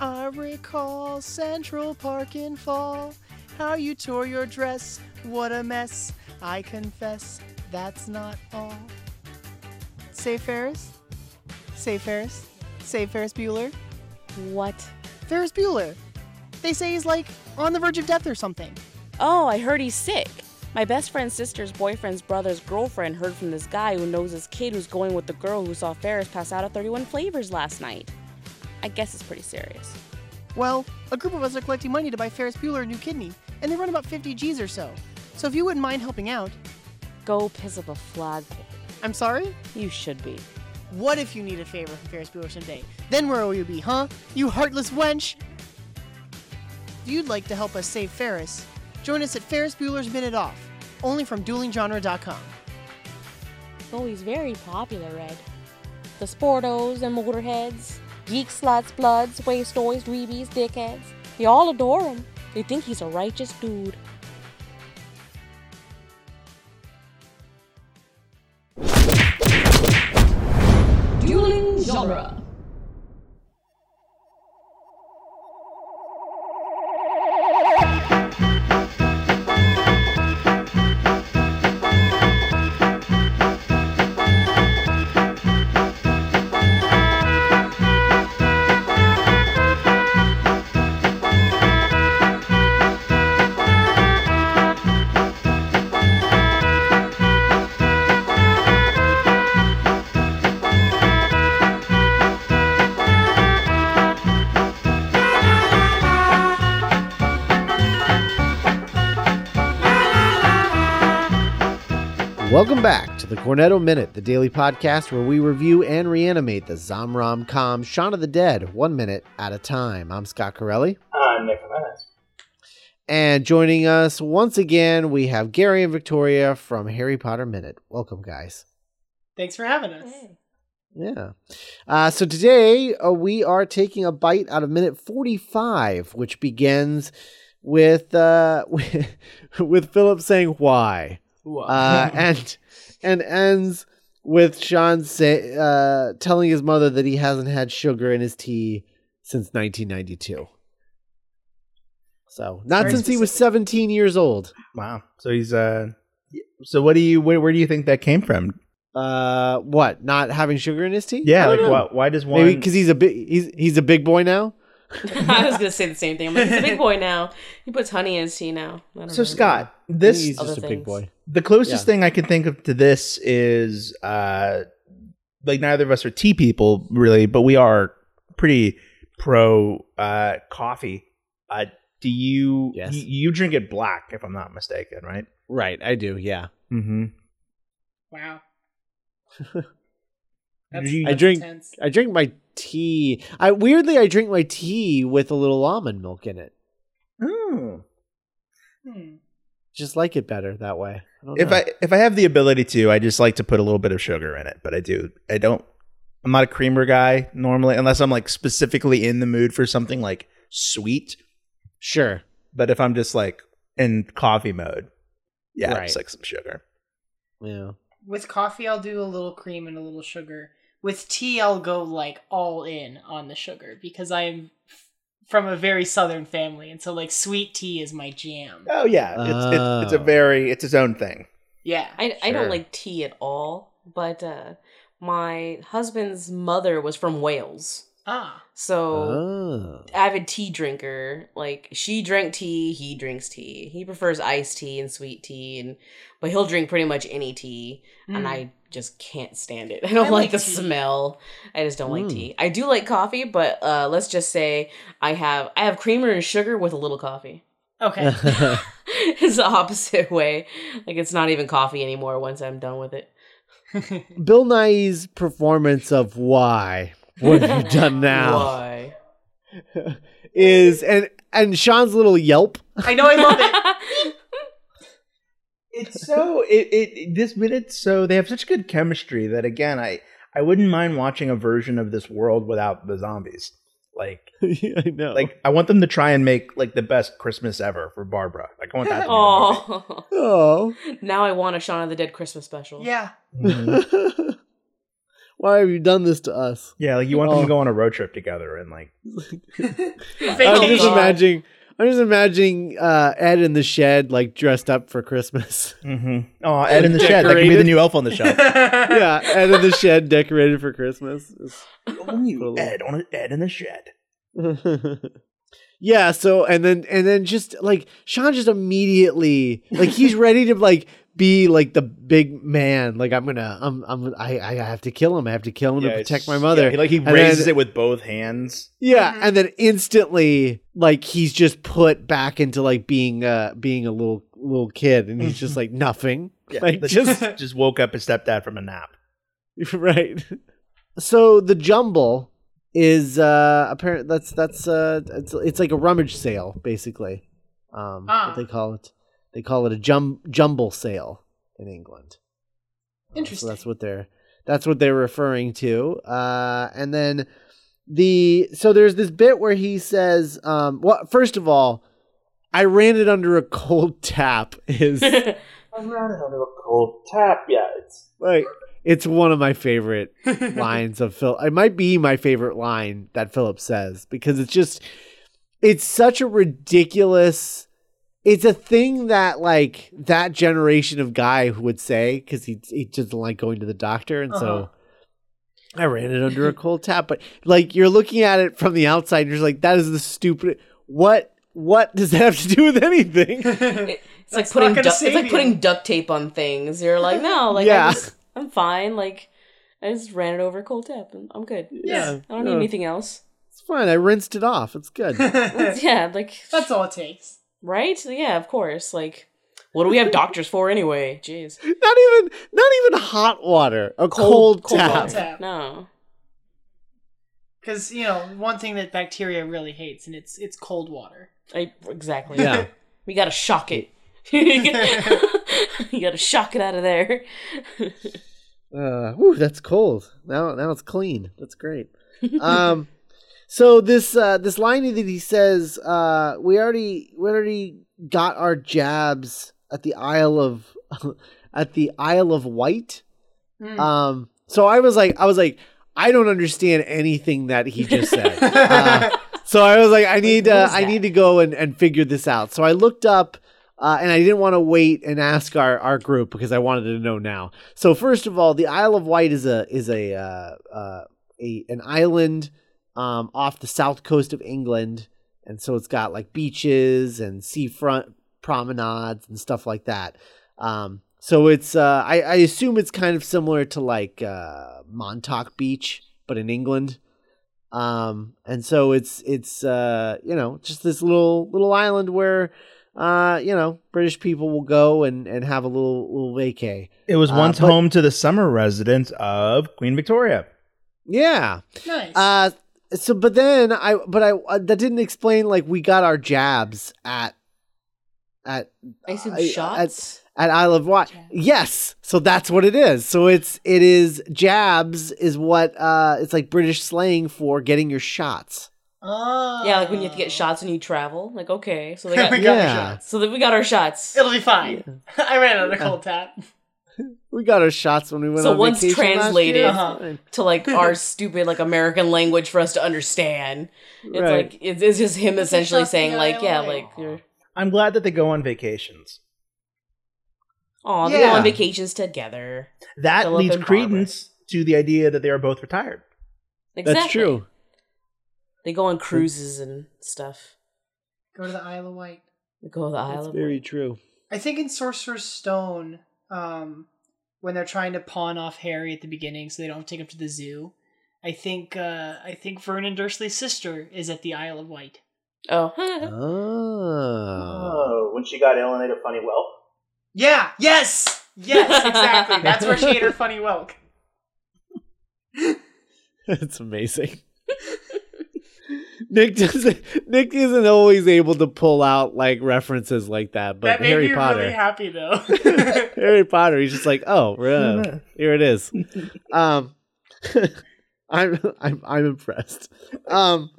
I recall Central Park in fall. How you tore your dress. What a mess. I confess that's not all. Say Ferris. Say Ferris. Say Ferris Bueller. What? Ferris Bueller. They say he's like on the verge of death or something. Oh, I heard he's sick. My best friend's sister's boyfriend's brother's girlfriend heard from this guy who knows this kid who's going with the girl who saw Ferris pass out at 31 Flavors last night. I guess it's pretty serious. Well, a group of us are collecting money to buy Ferris Bueller a new kidney, and they run about 50 G's or so. So if you wouldn't mind helping out, Go piss up a flagpole. I'm sorry? You should be. What if you need a favor from Ferris Bueller someday? Then where will you be, huh? You heartless wench! If you'd like to help us save Ferris, join us at Ferris Bueller's Minute Off, only from duelinggenre.com. Oh, he's very popular, Red. The sportos and motorheads, geeks, sluts, bloods, wastoids, dweebies, dickheads. They all adore him. They think he's a righteous dude. Dueling genre. The Cornetto Minute, the daily podcast where we review and reanimate the Zomrom Com Shaun of the Dead one minute at a time. I'm Scott Corelli. Uh, Nick Jimenez. And joining us once again, we have Gary and Victoria from Harry Potter Minute. Welcome, guys. Thanks for having us. Yeah. Uh, so today uh, we are taking a bite out of minute 45, which begins with uh, with, with Philip saying why, uh, and and ends with Shaun say, uh, telling his mother that he hasn't had sugar in his tea since 1992. So not Very since he was 17 years old. Wow. So he's uh. So what do you where, where do you think that came from? Uh, what? Not having sugar in his tea? Yeah, like don't know. why, why does one? Maybe because he's a big he's he's a big boy now. I was gonna say the same thing. I'm like, he's a big boy now. He puts honey in his tea now. I don't so know. Scott, I think this he's just Other a big boy. the closest Yeah. thing I can think of to this is uh, like neither of us are tea people really, but we are pretty pro uh coffee. Uh, do you, Yes. you you drink it black if I'm not mistaken, right? Right, I do. Yeah, Mm-hmm. Wow. You- I drink. I drink my tea. I weirdly I drink my tea with a little almond milk in it. Oh. Hmm. Just like it better that way. I don't If know. I if I have the ability to, I just like to put a little bit of sugar in it. But I do. I don't. I'm not a creamer guy normally, unless I'm like specifically in the mood for something like sweet. sure. But if I'm just like in coffee mode, yeah, Right. just like some sugar. Yeah. With coffee, I'll do a little cream and a little sugar. With tea, I'll go like all in on the sugar because I'm f- from a very southern family, and so like sweet tea is my jam. Oh yeah, it's it's, it's a Oh. very it's its own thing. Yeah. I, I don't like tea at all, but uh, my husband's mother was from Wales. Ah. So Oh. avid tea drinker. Like she drank tea, he drinks tea. He prefers iced tea and sweet tea and but he'll drink pretty much any tea and Mm. I just can't stand it. I don't I like, like the tea. smell. I just don't like Mm. tea. I do like coffee, but uh let's just say I have I have creamer and sugar with a little coffee. Okay. it's the opposite way. Like it's not even coffee anymore once I'm done with it. Bill Nighy's performance of why what have you done now Why? is and and Shaun's little yelp. I know I love it. It's so it, it this minute so they have such good chemistry that again I I wouldn't mind watching a version of this world without the zombies. Like yeah, I know. like I want them to try and make like the best Christmas ever for Barbara. Like I want that. To be Oh, oh. now I want a Shaun of the Dead Christmas special. Yeah. movie. Mm-hmm. Why have you done this to us? Yeah, like you want them Oh. to go on a road trip together and like I'm just imagining. I'm just imagining uh, Ed in the shed, like dressed up for Christmas. mm-hmm. Oh, Ed in the shed. That could be the new elf on the shelf. yeah, Ed in the shed, decorated for Christmas. Ooh, Ed on a, Ed in the shed. yeah. So and then and then just like Shaun just immediately like he's ready to like be like the big man. Like I'm gonna I'm I'm I I have to kill him. I have to kill him to protect my mother. yeah, he, like he And raises then- it with both hands. Yeah, Mhm. and then instantly, like he's just put back into like being uh being a little little kid, and he's just like nothing, Yeah, like just just woke up his stepdad from a nap. right. So the jumble is uh apparent. That's that's uh it's it's like a rummage sale basically. Um, Ah. what they call it. They call it a jum jumble sale in England. Uh, Interesting. So that's what they're that's what they're referring to. Uh, and then the so there's this bit where he says, um, well, first of all, I ran it under a cold tap is I'm running under a cold tap. Yeah, it's like it's one of my favorite lines of Phil. It might be my favorite line that Philip says because it's just it's such a ridiculous. It's a thing that like that generation of guy would say because he he doesn't like going to the doctor, and Uh-huh. so I ran it under a cold tap. But like you're looking at it from the outside, and you're just like, that is the stupid. What what does that have to do with anything? It's like putting du- it's like putting duct tape on things. You're like, no, like Yeah. I just, I'm fine. Like I just ran it over a cold tap. and I'm good. Yeah. I don't need anything else. It's fine. I rinsed it off. It's good. Yeah, like That's all it takes. Right? Yeah, of course. Like, what do we have doctors for anyway? Jeez, not even not even hot water. A cold, tap. water. Tap. No. Because you know one thing that bacteria really hates, and it's it's cold water. I exactly. Yeah. we gotta shock it. you gotta shock it out of there. Uh, whew, that's cold. Now, now it's clean. That's great. Um, so this uh, this line that he says, uh, we already we already got our jabs at the Isle of at the Isle of Wight. Mm. Um, so I was like, I was like, I don't understand anything that he just said. Uh, so I was like, I need uh, I need to go and, and figure this out. So I looked up, uh, and I didn't want to wait and ask our, our group because I wanted to know now. So first of all, the Isle of Wight is a is a uh, uh, a an island um, off the south coast of England, and so it's got like beaches and seafront promenades and stuff like that. Um, so it's uh, I, I assume it's kind of similar to like uh, Montauk Beach, but in England. Um, and so it's it's uh, you know just this little little island where uh, you know British people will go and, and have a little little vacay. it was Uh, once but- home to the summer residence of Queen Victoria. Yeah. nice. Uh, so but then I but I uh, that didn't explain like we got our jabs at at I assume I- shots. at Isle of Wight. Yes, so that's what it is. So it's it is jabs is what uh it's like British slang for getting your shots. oh. yeah, like when you have to get shots when you travel. Like, okay, so they got we got Yeah. our shots. so that we got our shots. It'll be fine. I ran out of cold tap. We got our shots when we went So on once vacation last translated- year. Uh-huh. to like our stupid like American language for us to understand. It's Right. like it's, it's just him It's essentially just saying like, yeah, like you're I'm glad that they go on vacations. oh, they go on vacations together. That Philip leads and Barbara. credence to the idea that they are both retired. Exactly. That's true. They go on cruises and stuff. Go to the Isle of Wight. They go to the That's Isle of very Wight. Very true. I think in Sorcerer's Stone, um, when they're trying to pawn off Harry at the beginning so they don't take him to the zoo, I think uh, I think Vernon Dursley's sister is at the Isle of Wight. Oh, Oh. when she got ill and ate a funny whelk. Yeah. Yes. Yes. Exactly. That's where she ate her funny whelk. That's amazing. Nick doesn't. Nick isn't always able to pull out like references like that, but that made Harry me Potter. really happy though. Harry Potter. He's just like, oh, yeah, here it is. Um, I'm I'm I'm impressed. Um,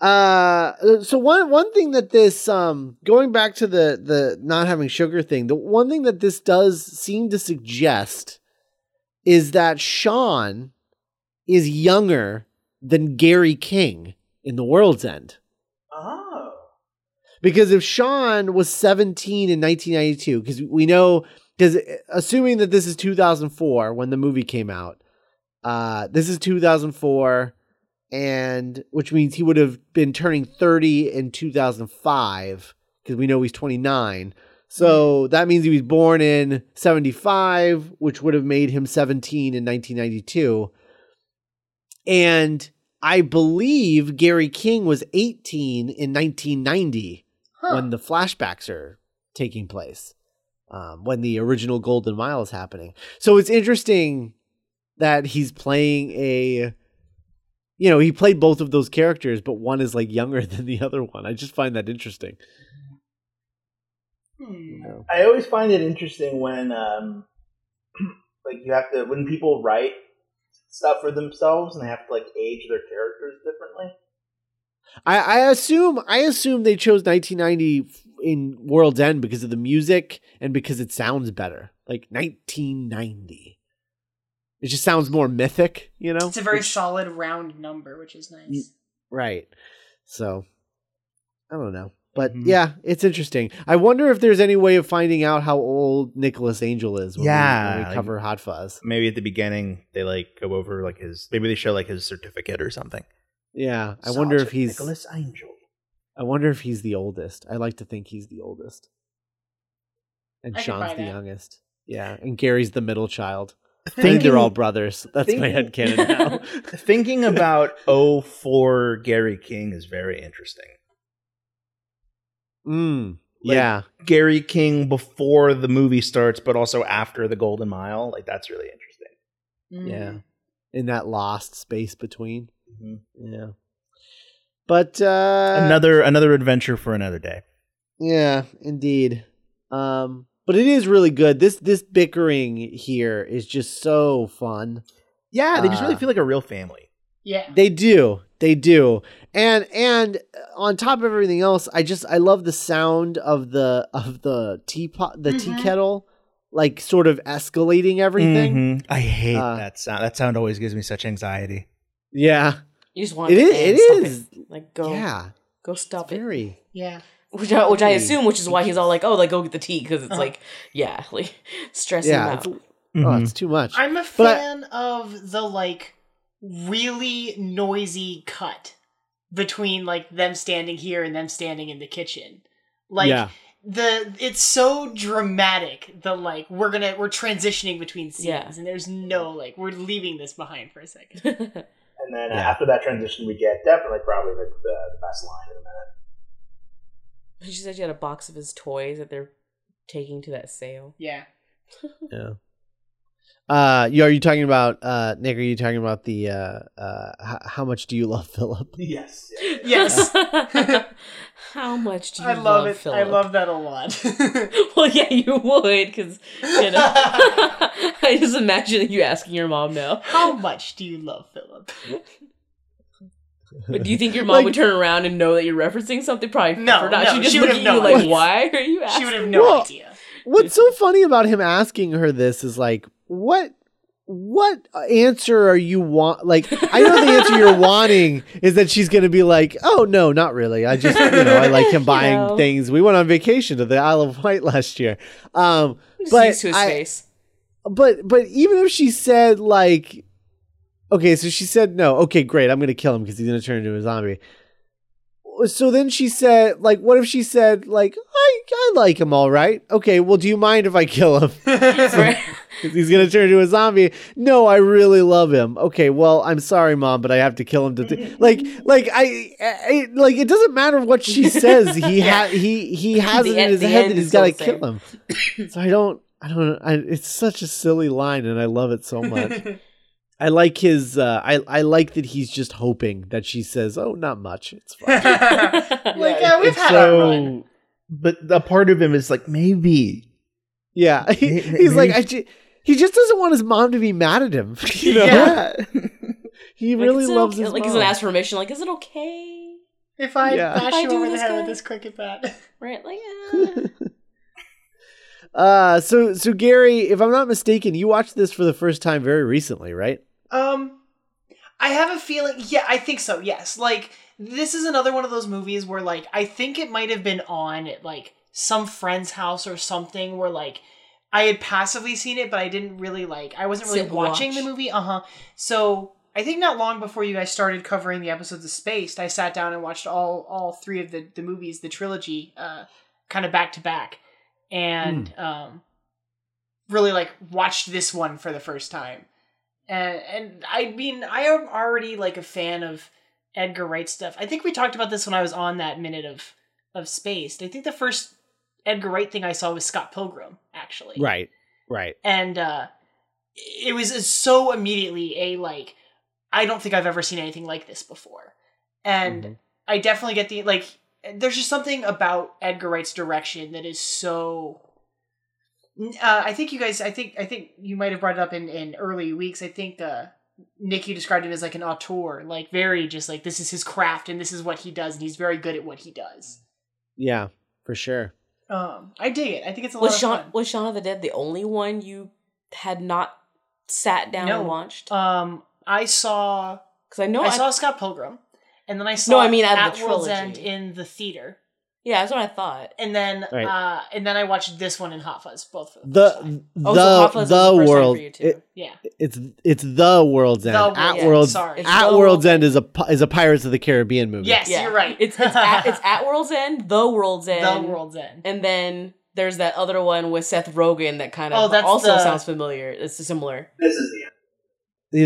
uh, so one one thing that this um going back to the the not having sugar thing, the one thing that this does seem to suggest is that Shaun is younger than Gary King in The World's End. Oh. Because if Shaun was 17 in 1992, because we know, because assuming that this is 2004 when the movie came out, uh, this is 2004, and which means he would have been turning 30 in 2005, because we know he's 29. So that means he was born in 75, which would have made him 17 in 1992. And I believe Gary King was 18 in 1990 Huh. when the flashbacks are taking place, um, when the original Golden Mile is happening. So it's interesting that he's playing a, you know, he played both of those characters, but one is like younger than the other one. I just find that interesting. Hmm. you know? I always find it interesting when, um, like, you have to when people write stuff for themselves and they have to like age their characters differently. I, I assume I assume they chose 1990 in World's End because of the music and because it sounds better. Like 1990. It just sounds more mythic, you know? It's a very Which- solid round number, which is nice. Right. So I don't know. But Mhm. yeah, it's interesting. I wonder if there's any way of finding out how old Nicholas Angel is when, we, Yeah, when we like- cover Hot Fuzz. Maybe at the beginning they like go over like his maybe they show like his certificate or something. Yeah. I wonder if he's Nicholas Angel. I wonder if he's the oldest. I like to think he's the oldest. And I Shaun's the that. youngest. Yeah. And Gary's the middle child. I think they're all brothers. That's my thinking- head canon now. thinking about 04 Gary King is very interesting. Mm, Like- yeah. Gary King before the movie starts, but also after the Golden Mile. Like that's really interesting. Mm. Yeah. In that lost space between. Mhm. Yeah. But uh another another adventure for another day. Yeah, indeed. Um but it is really good. This this bickering here is just so fun. Yeah, they just really Uh, feel like a real family. Yeah. They do. They do. And and on top of everything else, I just I love the sound of the of the teapot the tea Mhm. kettle like sort of escalating everything. Mhm. I hate Uh, that sound. That sound always gives me such anxiety. Yeah. You just want It to is end, it stop. Like go, Yeah. go stop it. Very. yeah. Which I, which I assume, which is why he's all like, oh, like go get the tea because it's Uh-huh. like, yeah, like stressing Yeah. him It's, out. oh, it's too much. I'm a But I- fan of the like really noisy cut between like them standing here and them standing in the kitchen. Like yeah. the it's so dramatic the like we're gonna we're transitioning between scenes Yeah. and there's no like we're leaving this behind for a second. And then Yeah. after that transition, we get definitely probably the, the, the best line in a minute. she said she had a box of his toys that they're taking to that sale. Yeah. Yeah. Uh, you are you talking about uh Nick? Are you talking about the uh uh how, how much do you love Philip? Yes. Yes. How much do you love? I love, it. Philip? I love that a lot. Well, yeah, you would, because you know. I just imagine you asking your mom now. How much do you love Philip? But do you think your mom Like- would turn around and know that you're referencing something? Probably No, not. no, she just she look would at have you no like, idea. "Why are you asking?" She would have no Well, idea. What's so funny about him asking her this is like what what answer are you want? Like I know the answer you're wanting is that she's going to be like, "Oh no, not really. I just you know I like him buying know. things. We went on vacation to the Isle of Wight last year." Um, but to his I- face. but but even if she said like okay so she said no okay great i'm gonna kill him because he's gonna turn into a zombie so then she said like what if she said like i i like him all right. Okay well do you mind if i kill him? Right. 'Cause he's gonna turn into a zombie. No i really love him. Okay well i'm sorry mom but i have to kill him to th-. like like I, I like it doesn't matter what she says. He ha- he he has The it in his head that that is he's got to kill him. So i don't i don't I, it's such a silly line and i love it so much i like his uh i i like that he's just hoping that she says oh not much it's fine like yeah, we've it's had our run. But a part of him is like maybe. yeah he, May- he's like i ju- he just doesn't want his mom to be mad at him you know Yeah. he Like, really is it loves okay? his like mom. he's gonna ask for permission. Like, is it okay? If I Yeah. bash If I you do over the this head guy- with this cricket bat. Right? Like, uh, Uh, so so Gary, if I'm not mistaken, you watched this for the first time very recently, right? Um, I have a feeling. Yeah, I think so. Yes, like this is another one of those movies where, like, I think it might have been on at like some friend's house or something where like I had passively seen it, but I didn't really like. I wasn't really Sit watching watch. the movie. Uh huh. So I think not long before you guys started covering the episodes of Spaced, I sat down and watched all all three of the the movies, the trilogy, uh, kind of back to back, and um, really like watched this one for the first time and and I mean I am already like a fan of Edgar Wright stuff. I think we talked about this when I was on that minute of of Spaced. I think the first Edgar Wright thing I saw was Scott Pilgrim, actually. Right. Right. And uh it was so immediately a like I don't think I've ever seen anything like this before. And Mhm. I definitely get the like there's just something about Edgar Wright's direction that is so uh, I think you guys I think I think you might have brought it up in in early weeks. I think uh Nick you described him as like an auteur, like very just like this is his craft and this is what he does and he's very good at what he does. Yeah, for sure. Um I dig it. I think it's a Was lot Shaun of fun. was Shaun of the Dead the only one you had not sat down No. and watched? Um I saw Because I know I I, saw Scott Pilgrim and then I saw No, I mean out of At the World's trilogy. End in the theater. Yeah, that's what I thought. And then Right. uh and then I watched this one in Hot Fuzz both for the, first The. Oh, the so Hot Fuzz was the the world. for you too. it- Yeah. it's it's the world's end. The at World's End, world's sorry. At The world's World's end is a is a Pirates of the Caribbean movie. Yes, Yeah. you're right. It's it's at, it's at World's End, the World's End, the World's End. and then there's that other one with Seth Rogen that kind of Oh, of that's also the- sounds familiar. It's similar. This is the end.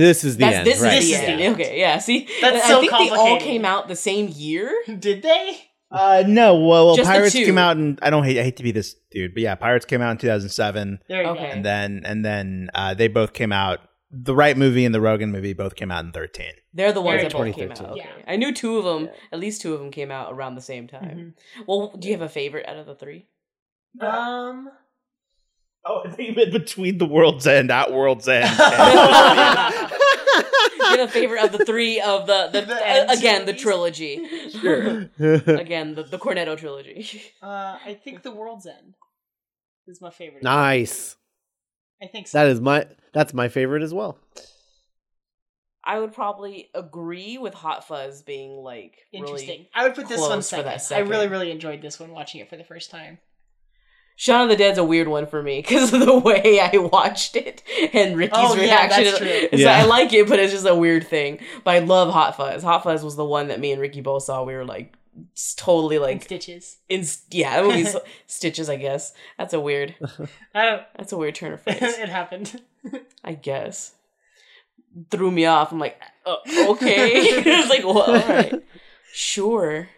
This is the That's end. this right. is the This is the end. Okay, yeah. See, That's And so I think they all came out the same year. Did they? Uh, no. Well, well Just the Pirates two. came out, and I don't hate. I hate to be this dude, but yeah, Pirates came out in 2007, There you Okay. go. and then and then uh, they both came out. The Right movie and the Rogen movie both came out in 13. They're the ones Very that both came out. 2013. Okay. Yeah. I knew two of them. At least two of them came out around the same time. Well, do you have a favorite out of the three? Um Oh, I think you meant between the World's End, at World's End. Do you have a favorite of the three of the the, The uh, again the trilogy? Sure. again the the Cornetto trilogy. uh I think The World's End is my favorite. nice. I think so. That is my that's my favorite as well. I would probably agree with Hot Fuzz being like Interesting. Really I would put this one close for second. I really, really enjoyed this one watching it for the first time. Shaun of the Dead's a weird one for me because of the way I watched it and Ricky's Oh, yeah, reaction. that's true. So Yeah. I like it, but it's just a weird thing. But I love Hot Fuzz. Hot Fuzz was the one that me and Ricky both saw. We were like s- totally Like like stitches. in yeah, that movie's stitches. I guess that's a weird. I don't. That's a weird turn of phrase. it happened. I guess threw me off. I'm like, uh, okay. it's like, well, all right, sure.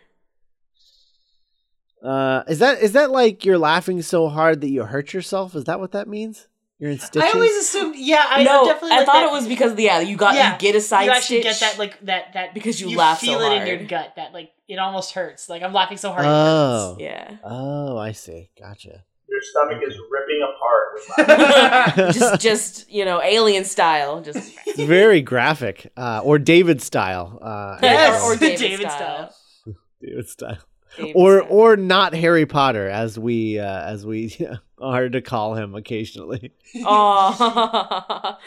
Uh, is that is that like you're laughing so hard that you hurt yourself? Is that what that means? You're in stitches. I always assumed. Yeah, I no, definitely. I like thought that- it was because yeah, you got Yeah, you get a side you actually stitch. get that like that that Because you laugh so feel it in your gut that like it almost hurts. Like I'm laughing so hard. Oh. yeah. Oh, I see. Gotcha. Your stomach is ripping apart with It just just you know alien style just It's very graphic, uh, or David style. Uh, Yes, or, or David, David style, David style, David or style. or not Harry Potter, as we uh, as we are to call him occasionally. Aw.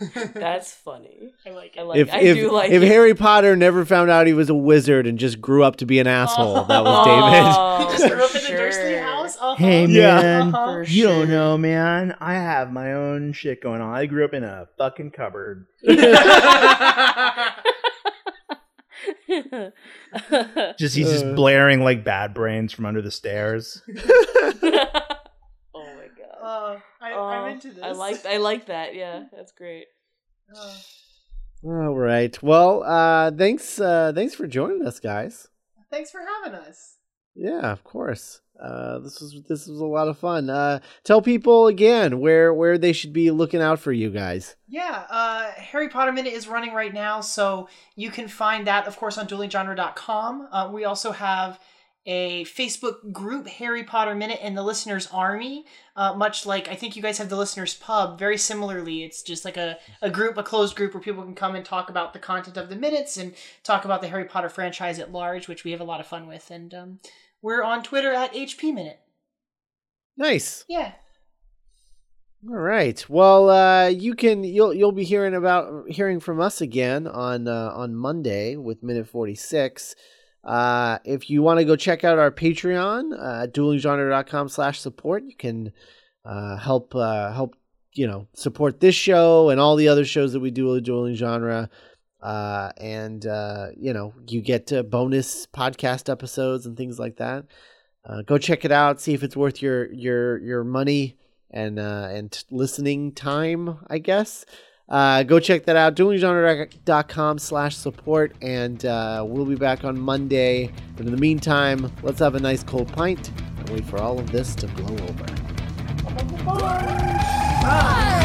that's funny I like I like if I if, do like if it. Harry Potter never found out he was a wizard and just grew up to be an asshole, that was David. Oh, Just grew up for in the Dursley house. Uh-huh. Hey Yeah. man, Uh-huh. For you don't know, man. I have my own shit going on. I grew up in a fucking cupboard. Just he's just Uh. blaring like bad brains from under the stairs. oh my god Uh, I, Oh, I'm into this. I like I like that. Yeah, that's great. Uh, All right. Well, uh, thanks. Uh, thanks for joining us, guys. thanks for having us. Yeah, of course. Uh, this was this was a lot of fun. Uh, tell people again where where they should be looking out for you guys. Yeah, uh, Harry Potter Minute is running right now, so you can find that, of course, on duelinggenre.com. Uh, we also have a Facebook group, Harry Potter Minute and the Listener's Army, uh, much like I think you guys have the Listener's Pub. Very similarly, it's just like a, a group, a closed group where people can come and talk about the content of the minutes and talk about the Harry Potter franchise at large, which we have a lot of fun with. And um, we're on Twitter at HP Minute. Nice. Yeah. All right. Well, uh, you can you'll you'll be hearing about hearing from us again on uh, on Monday with minute forty six. Uh, if you want to go check out our Patreon, uh, duelinggenre.com slash support, you can uh, help uh, help you know support this show and all the other shows that we do with Dueling Genre. Uh, and uh, you know you get uh, bonus podcast episodes and things like that. Uh, go check it out. See if it's worth your your your money and uh, and listening time. I guess. Uh, go check that out. Duelinggenre.com slash support, and uh, we'll be back on Monday. But in the meantime, let's have a nice cold pint and wait for all of this to blow over. Bye.